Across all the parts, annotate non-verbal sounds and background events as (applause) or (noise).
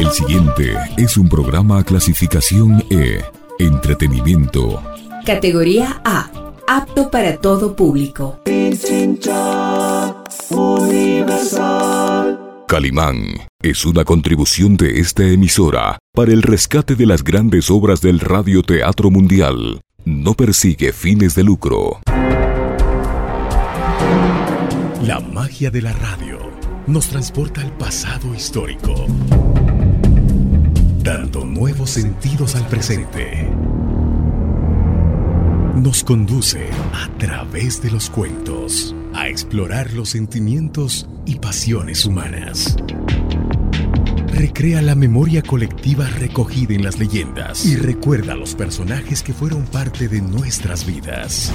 El siguiente es un programa clasificación E, entretenimiento. Categoría A, apto para todo público. Calimán es una contribución de esta emisora para el rescate de las grandes obras del radioteatro mundial. No persigue fines de lucro. La magia de la radio nos transporta al pasado histórico, dando nuevos sentidos al presente. Nos conduce a través de los cuentos a explorar los sentimientos y pasiones humanas. Recrea la memoria colectiva recogida en las leyendas y recuerda los personajes que fueron parte de nuestras vidas.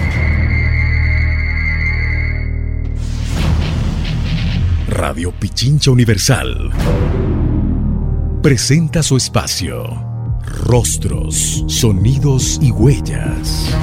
Radio Pichincha Universal presenta su espacio. Rostros, sonidos y huellas.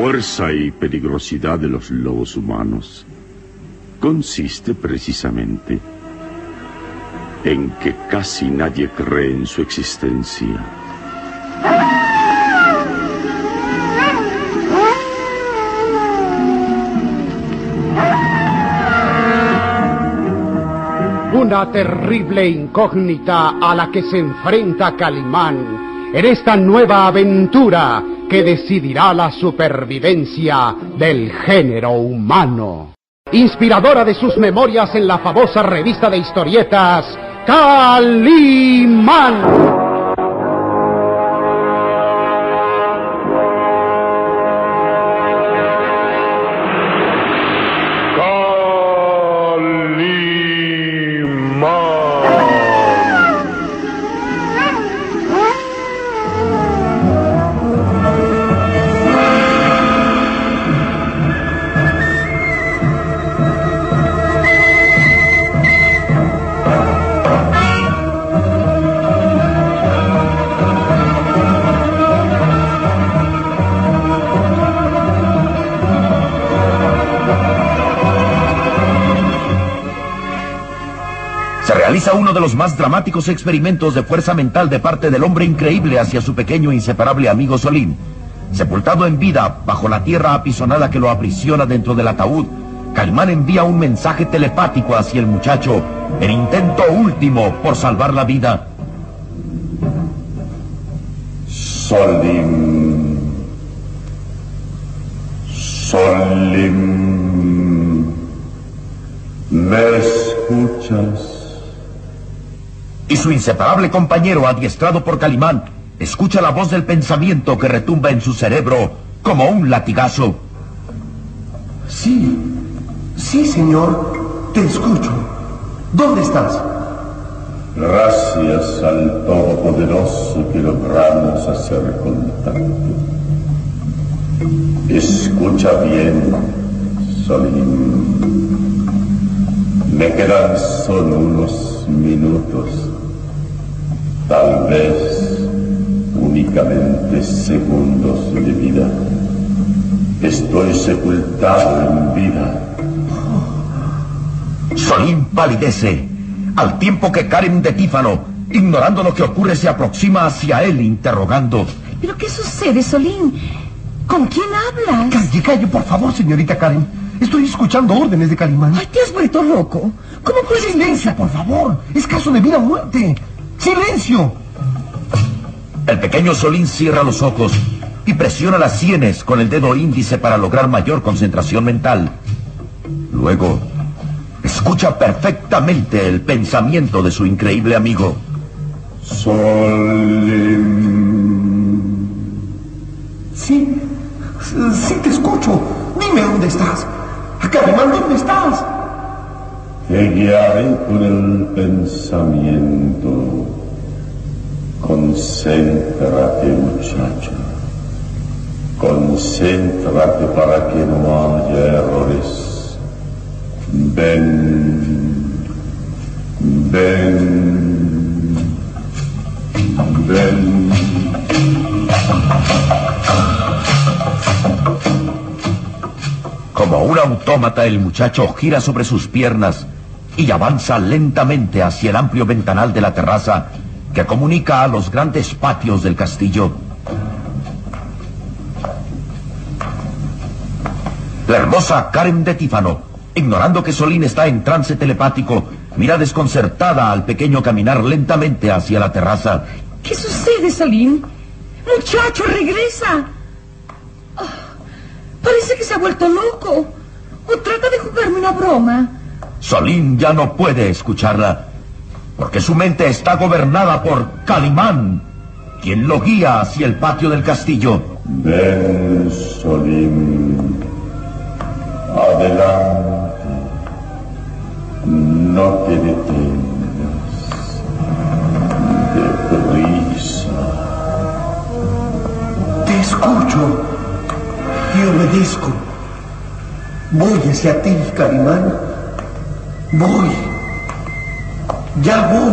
Fuerza y peligrosidad de los lobos humanos consiste precisamente en que casi nadie cree en su existencia. Una terrible incógnita a la que se enfrenta Calimán en esta nueva aventura que decidirá la supervivencia del género humano. Inspiradora de sus memorias en la famosa revista de historietas, Calimán. Uno de los más dramáticos experimentos de fuerza mental de parte del hombre increíble hacia su pequeño e inseparable amigo Solín. Sepultado en vida bajo la tierra apisonada que lo aprisiona dentro del ataúd, Calimán envía un mensaje telepático hacia el muchacho en intento último por salvar la vida. Solín. Solín. ¿Me escuchas? Y su inseparable compañero adiestrado por Calimán escucha la voz del pensamiento que retumba en su cerebro como un latigazo. Sí, sí, señor, te escucho. ¿Dónde estás? Gracias al Todopoderoso que logramos hacer contacto. Escucha bien, Solín. Me quedan solo unos minutos tal vez únicamente segundos de vida. Estoy sepultado en vida. Solín palidece, al tiempo que Karen de Tífano, ignorando lo que ocurre, se aproxima hacia él interrogando. ¿Pero qué sucede, Solín? ¿Con quién hablas? Calle, calle, por favor, señorita Karen. Estoy escuchando órdenes de Calimán. Ay, te has vuelto loco. ¿Cómo puedes...? Silencio, por favor. Es caso de vida o muerte. ¡Silencio! El pequeño Solín cierra los ojos y presiona las sienes con el dedo índice para lograr mayor concentración mental. Luego, escucha perfectamente el pensamiento de su increíble amigo. Solín. Sí, sí te escucho. Dime dónde estás. Calimán, ¿dónde estás? Te guiaré con el pensamiento. Concéntrate, muchacho. Concéntrate para que no haya errores. Ven, ven, ven. Como un autómata, el muchacho gira sobre sus piernas y avanza lentamente hacia el amplio ventanal de la terraza que comunica a los grandes patios del castillo. La hermosa Karen de Tífano, ignorando que Solín está en trance telepático, mira desconcertada al pequeño caminar lentamente hacia la terraza. ¿Qué sucede, Solín? Muchacho, regresa. Oh, parece que se ha vuelto loco. O trata de jugarme una broma. Solín ya no puede escucharla, porque su mente está gobernada por Calimán, quien lo guía hacia el patio del castillo. Ven, Solín. Adelante. No te detengas. Deprisa. Te escucho y obedezco. Voy hacia ti, Carimán. Voy. Ya voy.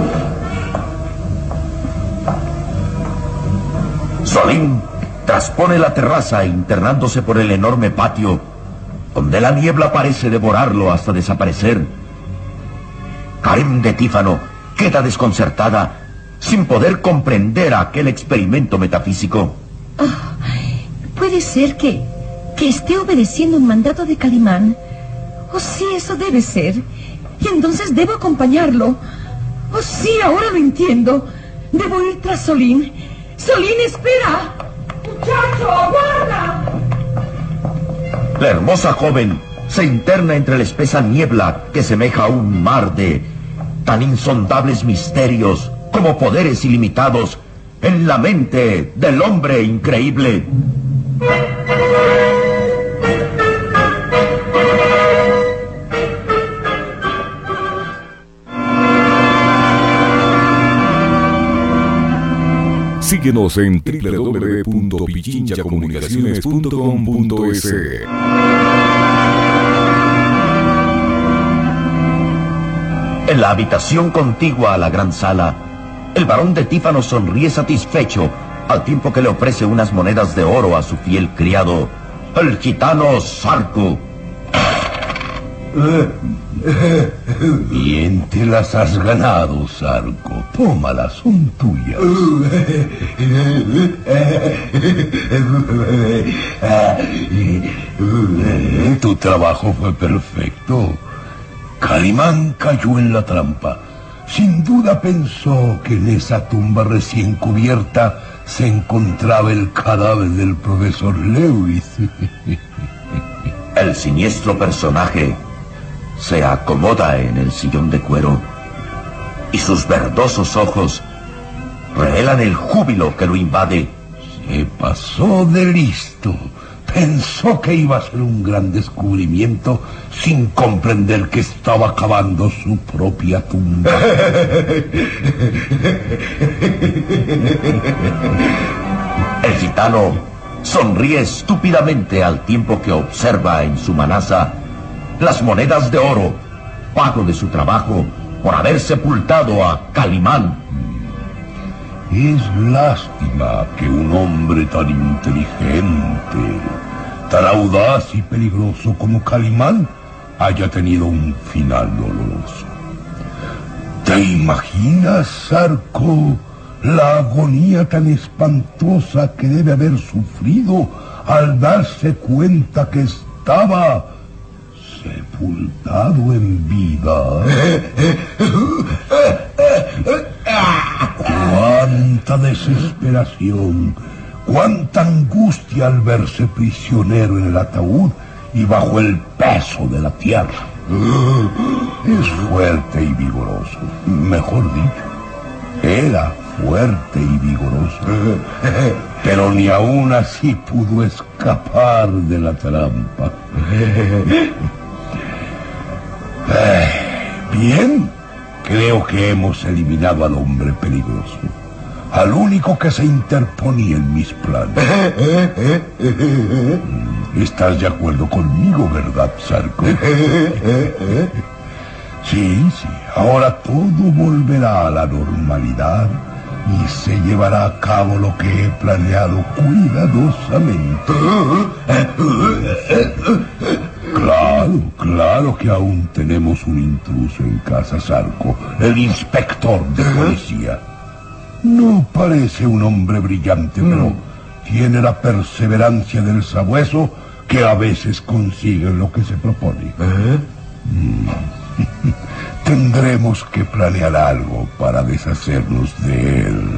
Solín traspone la terraza internándose por el enorme patio, donde la niebla parece devorarlo hasta desaparecer. Karen de Tífano queda desconcertada sin poder comprender aquel experimento metafísico. Puede ser que, que esté obedeciendo un mandato de Calimán. Oh, sí, eso debe ser. Entonces debo acompañarlo. Oh, sí, ahora lo entiendo. Debo ir tras Solín. Solín, espera. Muchacho, aguarda. La hermosa joven se interna entre la espesa niebla que semeja a un mar de tan insondables misterios como poderes ilimitados en la mente del hombre increíble. Síguenos en www.pichinchacomunicaciones.com.es. En la habitación contigua a la gran sala, el barón de Tífano sonríe satisfecho al tiempo que le ofrece unas monedas de oro a su fiel criado, el gitano Sarco. Bien te las has ganado, Sarco. Tómalas, son tuyas. Tu trabajo fue perfecto. Calimán cayó en la trampa. Sin duda pensó que en esa tumba recién cubierta se encontraba el cadáver del profesor Lewis. El siniestro personaje se acomoda en el sillón de cuero y sus verdosos ojos revelan el júbilo que lo invade. Se pasó de listo. Pensó que iba a ser un gran descubrimiento sin comprender que estaba cavando su propia tumba. (laughs) El gitano sonríe estúpidamente al tiempo que observa en su manaza las monedas de oro, pago de su trabajo por haber sepultado a Calimán. Es lástima que un hombre tan inteligente, tan audaz y peligroso como Calimán haya tenido un final doloroso. ¿Te imaginas, Sarco, la agonía tan espantosa que debe haber sufrido al darse cuenta que estaba sepultado en vida? Cuánta desesperación, cuánta angustia al verse prisionero en el ataúd y bajo el peso de la tierra. Es fuerte y vigoroso, mejor dicho, era fuerte y vigoroso, pero ni aún así pudo escapar de la trampa. Eh, Bien, creo que hemos eliminado al hombre peligroso. Al único que se interponía en mis planes. Mm, ¿Estás de acuerdo conmigo, verdad, Sarko? Sí, sí. Ahora todo volverá a la normalidad y se llevará a cabo lo que he planeado cuidadosamente. Claro, claro que aún tenemos un intruso en casa, Sarco, el inspector de policía. No parece un hombre brillante, pero tiene la perseverancia del sabueso que a veces consigue lo que se propone. Mm. (laughs) Tendremos que planear algo para deshacernos de él.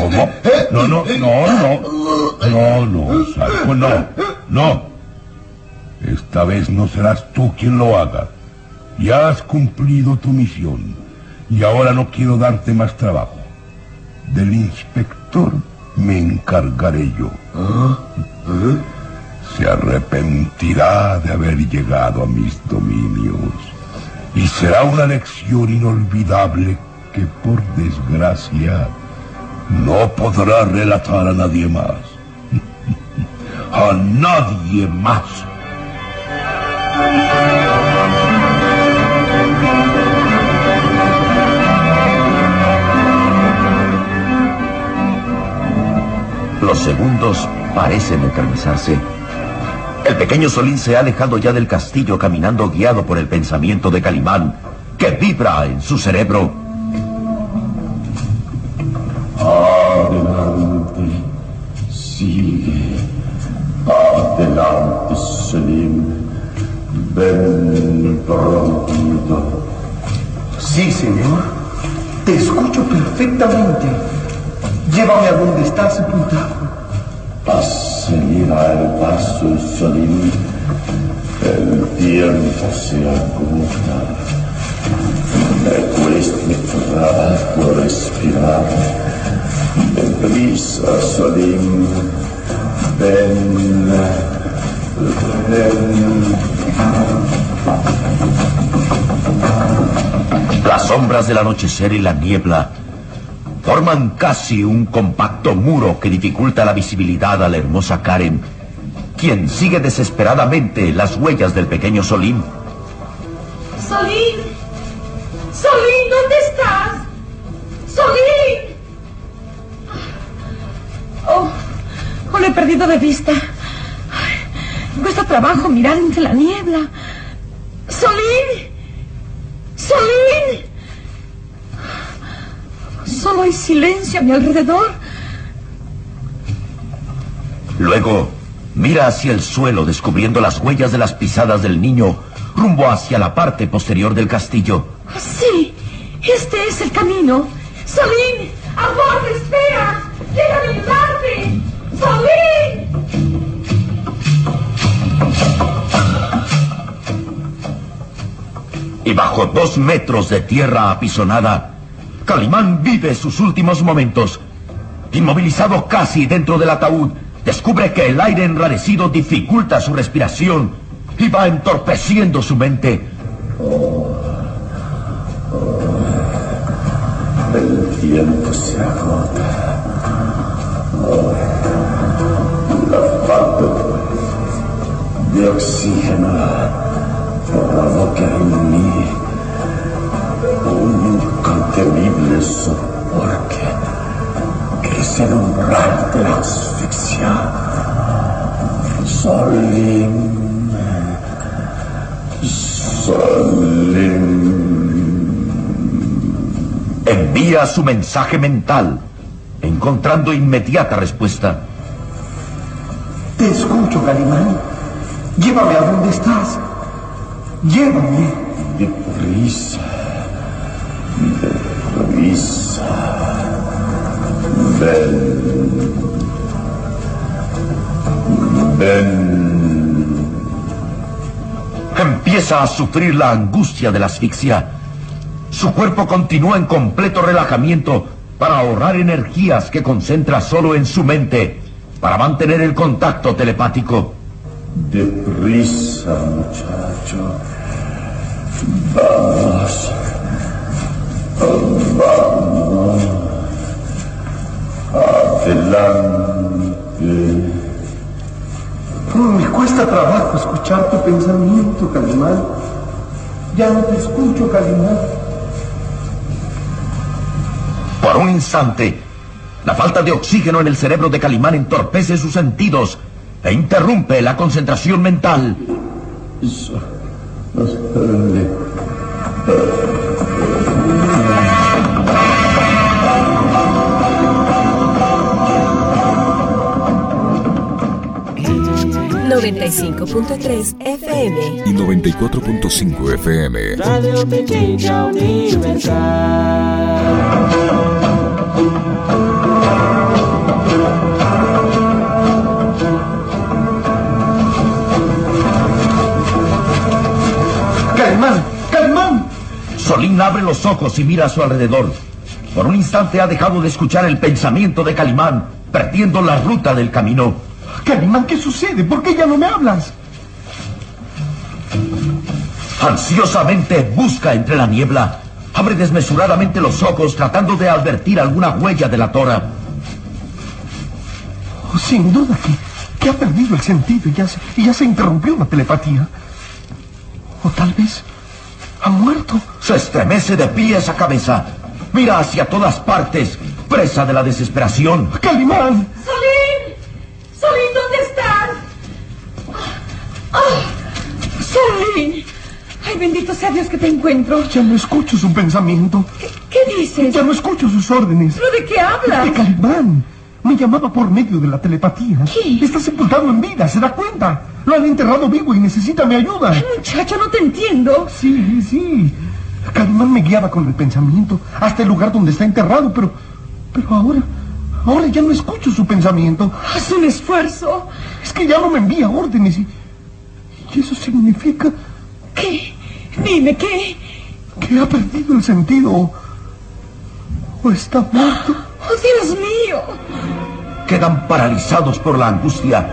¿Cómo? No, no, no, no. No, no, Sarko, no. No. Esta vez no serás tú quien lo haga. Ya has cumplido tu misión. Y ahora no quiero darte más trabajo. Del inspector me encargaré yo. Se arrepentirá de haber llegado a mis dominios. Y será una lección inolvidable que por desgracia no podrá relatar a nadie más. (laughs) a nadie más. Los segundos parecen eternizarse. El pequeño Solín se ha alejado ya del castillo caminando guiado por el pensamiento de Calimán, que vibra en su cerebro. Adelante, sigue. Adelante, Selim. Ven pronto. Sí, señor. Te escucho perfectamente. Llévame a donde está sepultado. Acelera el paso, Salim. El tiempo se agota. Me cuesta trabajo respirar. Deprisa, Salim. Ven. Ven. Las sombras del anochecer y la niebla forman casi un compacto muro que dificulta la visibilidad a la hermosa Karen, quien sigue desesperadamente las huellas del pequeño Solín. Solín. Solín, ¿dónde estás? Solín. Oh, oh, lo he perdido de vista. Trabajo mirar entre la niebla. Solín. Solín. Solo hay silencio a mi alrededor. Luego mira hacia el suelo descubriendo las huellas de las pisadas del niño rumbo hacia la parte posterior del castillo. Sí, este es el camino. Solín, a bordo, espera. Quiero ayudarte. Solín. Y bajo dos metros de tierra apisonada, Calimán vive sus últimos momentos. Inmovilizado casi dentro del ataúd, descubre que el aire enrarecido dificulta su respiración y va entorpeciendo su mente. El tiempo se agota. La falta de oxígeno provoca en mí un incontenible sopor que, que es el umbral de la asfixia. Solim. Solim. Envía su mensaje mental, encontrando inmediata respuesta. Te escucho, Calimán. Llévame a donde estás. Llévame. Deprisa. Deprisa. Ven. Ven. Empieza a sufrir la angustia de la asfixia. Su cuerpo continúa en completo relajamiento para ahorrar energías que concentra solo en su mente para mantener el contacto telepático. Deprisa, muchacho. Vamos. Vamos. Adelante. Me cuesta trabajo escuchar tu pensamiento, Calimán. Ya no te escucho, Calimán. Por un instante, la falta de oxígeno en el cerebro de Calimán entorpece sus sentidos e interrumpe la concentración mental. ...95.3 FM... ...y 94.5 FM... Radio Pequeña Universal... Solín abre los ojos y mira a su alrededor. Por un instante ha dejado de escuchar el pensamiento de Calimán, perdiendo la ruta del camino. Calimán, ¿qué sucede? ¿Por qué ya no me hablas? Ansiosamente busca entre la niebla. Abre desmesuradamente los ojos tratando de advertir alguna huella de la tora. Oh, sin duda que, que, ha perdido el sentido y ya, se, y ya se interrumpió la telepatía. O tal vez ha muerto. Se estremece de pies a cabeza. Mira hacia todas partes, presa de la desesperación. ¡Calimán! ¡Solín! ¡Solín, ¿dónde estás? ¡Ah! ¡Solín! ¡Ay, bendito sea Dios que te encuentro! Ya no escucho su pensamiento. ¿Qué, qué dices? Ya no escucho sus órdenes. ¿Pero de qué hablas? De Calimán. Me llamaba por medio de la telepatía. ¿Qué? Está sepultado en vida, ¿se da cuenta? Lo han enterrado vivo y necesita mi ayuda. Ay, muchacho, no te entiendo. Sí, sí. Calimán me guiaba con el pensamiento hasta el lugar donde está enterrado, pero... Pero ahora... Ahora ya no escucho su pensamiento. Haz un esfuerzo. Es que ya no me envía órdenes y... Y eso significa... ¿Qué? Dime, ¿qué? Que ha perdido el sentido. O está muerto. ¡Oh, Dios mío! Quedan paralizados por la angustia,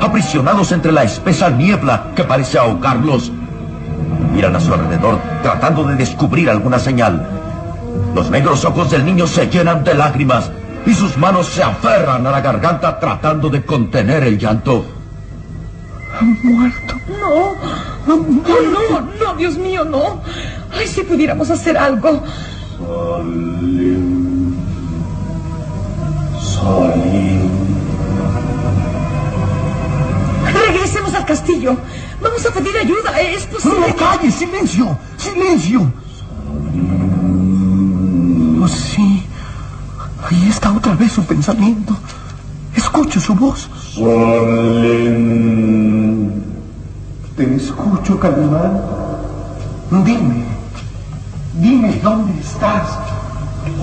aprisionados entre la espesa niebla que parece ahogarlos. Miran a su alrededor, tratando de descubrir alguna señal. Los negros ojos del niño se llenan de lágrimas y sus manos se aferran a la garganta tratando de contener el llanto. Ha muerto. No. Muerto. Oh, no, no, Dios mío, no. Ay, si pudiéramos hacer algo. Regresemos al castillo. Vamos a pedir ayuda. Es posible. No, calle, silencio, silencio. Oh, sí. Ahí está otra vez su pensamiento. Escucho su voz. Te escucho, Calimán. Dime. Dime dónde estás.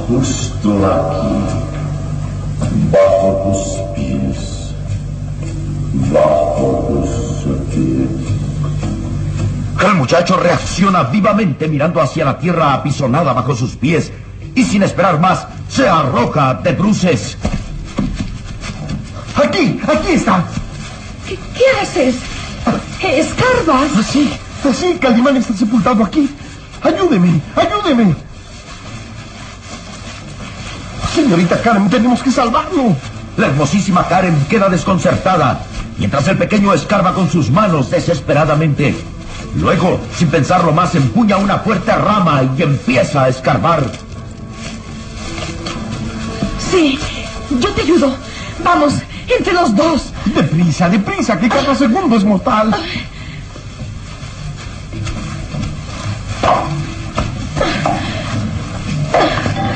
Justo aquí bajo tus pies, bajo tus pies. El muchacho reacciona vivamente mirando hacia la tierra apisonada bajo sus pies y sin esperar más se arroja de bruces. Aquí, aquí está. ¿Qué, qué haces? ¿Escarbas? Así, así, Calimán está sepultado aquí. Ayúdeme, ayúdeme. Señorita Karen, tenemos que salvarlo. La hermosísima Karen queda desconcertada, mientras el pequeño escarba con sus manos desesperadamente. Luego, sin pensarlo más, empuña una fuerte rama y empieza a escarbar. Sí, yo te ayudo. Vamos, entre los dos. Deprisa, deprisa, que cada segundo es mortal.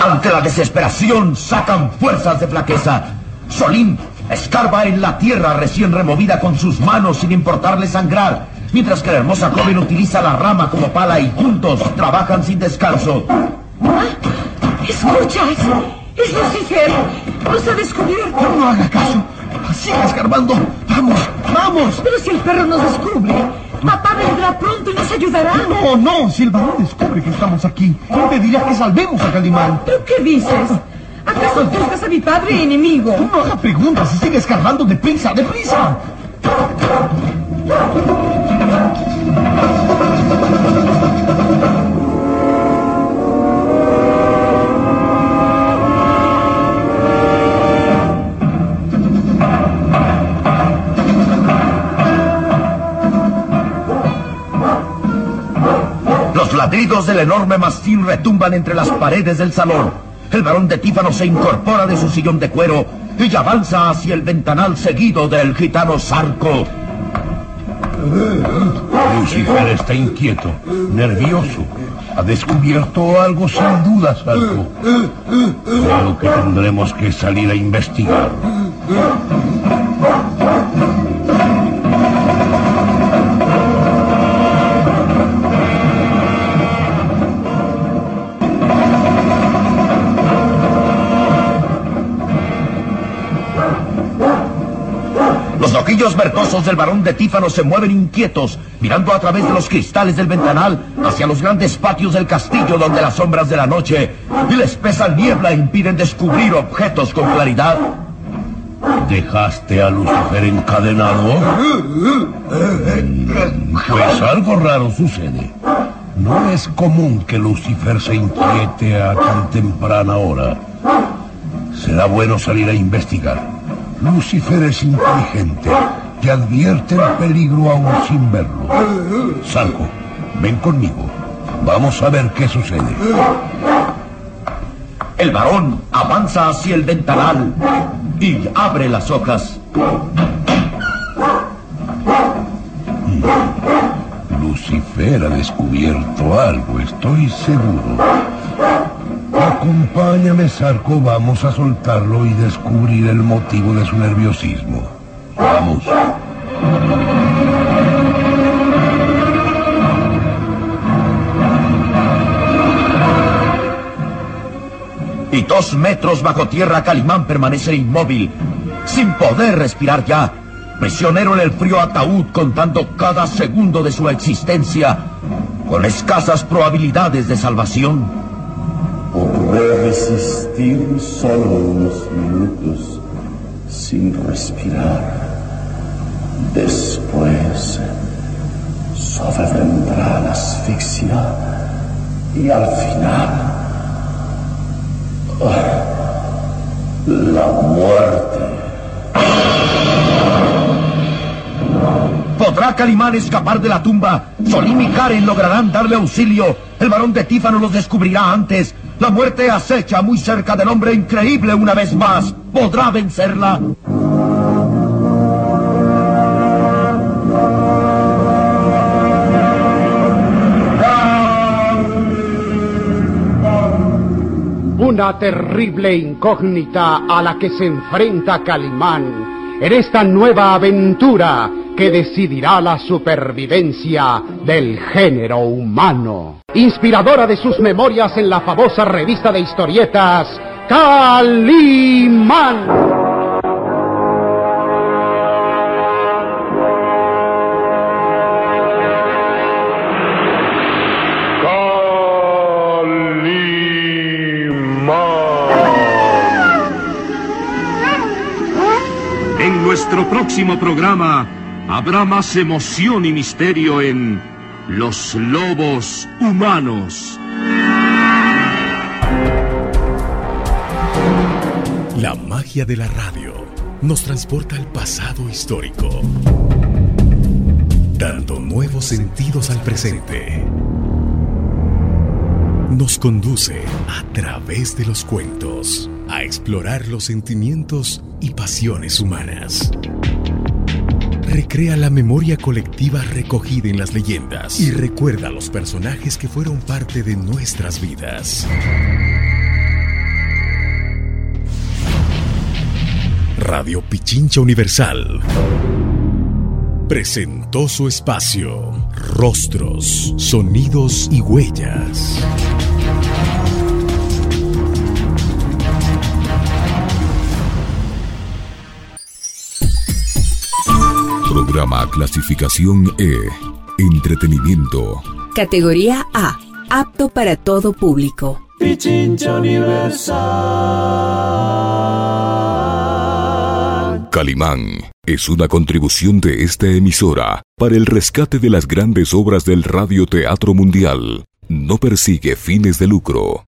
Ante la desesperación sacan fuerzas de flaqueza. Solín escarba en la tierra recién removida con sus manos sin importarle sangrar, mientras que la hermosa joven utiliza la rama como pala y juntos trabajan sin descanso. ¿Escuchas? Es Lucifer. Nos ha descubierto. No, no haga caso. Siga escarbando. Vamos, vamos. Pero si el perro nos descubre, papá vendrá pronto y nos ayudará. No, no. Si el varón descubre que estamos aquí, impedirá que salvemos a Calimán. ¿Pero qué dices? ¿Acaso juzgas a mi padre enemigo? No haga preguntas y sigue escarbando deprisa, deprisa. Ladridos del enorme mastín retumban entre las paredes del salón. El varón de Tífano se incorpora de su sillón de cuero y avanza hacia el ventanal seguido del gitano Sarco. Lucifer está inquieto, nervioso. Ha descubierto algo sin duda, Sarco. Creo que tendremos que salir a investigar. Los loquillos verdosos del varón de Tífano se mueven inquietos, mirando a través de los cristales del ventanal hacia los grandes patios del castillo donde las sombras de la noche y la espesa niebla impiden descubrir objetos con claridad. ¿Dejaste a Lucifer encadenado? Pues algo raro sucede. No es común que Lucifer se inquiete a tan temprana hora. Será bueno salir a investigar. Lucifer es inteligente y advierte el peligro aún sin verlo. Salgo, ven conmigo. Vamos a ver qué sucede. El varón avanza hacia el ventanal y abre las hojas. Lucifer ha descubierto algo, estoy seguro. Acompáñame, Sarco, vamos a soltarlo y descubrir el motivo de su nerviosismo. Vamos. Y dos metros bajo tierra, Calimán permanece inmóvil, sin poder respirar ya, prisionero en el frío ataúd contando cada segundo de su existencia, con escasas probabilidades de salvación. Podré resistir solo unos minutos sin respirar. Después sobrevendrá la asfixia y al final la muerte. ¿Podrá Calimán escapar de la tumba? Solín y Karen lograrán darle auxilio. El varón de Tífano los descubrirá antes. La muerte acecha muy cerca del hombre increíble una vez más. ¿Podrá vencerla? Una terrible incógnita a la que se enfrenta Calimán en esta nueva aventura que decidirá la supervivencia del género humano. Inspiradora de sus memorias en la famosa revista de historietas Calimán. Nuestro próximo programa habrá más emoción y misterio en Los Lobos Humanos. La magia de la radio nos transporta al pasado histórico, dando nuevos sentidos al presente. Nos conduce a través de los cuentos a explorar los sentimientos y pasiones humanas. Recrea la memoria colectiva recogida en las leyendas y recuerda a los personajes que fueron parte de nuestras vidas. Radio Pichincha Universal presentó su espacio Rostros, Sonidos y Huellas. Programa clasificación E. Entretenimiento. Categoría A. Apto para todo público. Pichincha Universal. Calimán es una contribución de esta emisora para el rescate de las grandes obras del radioteatro mundial. No persigue fines de lucro.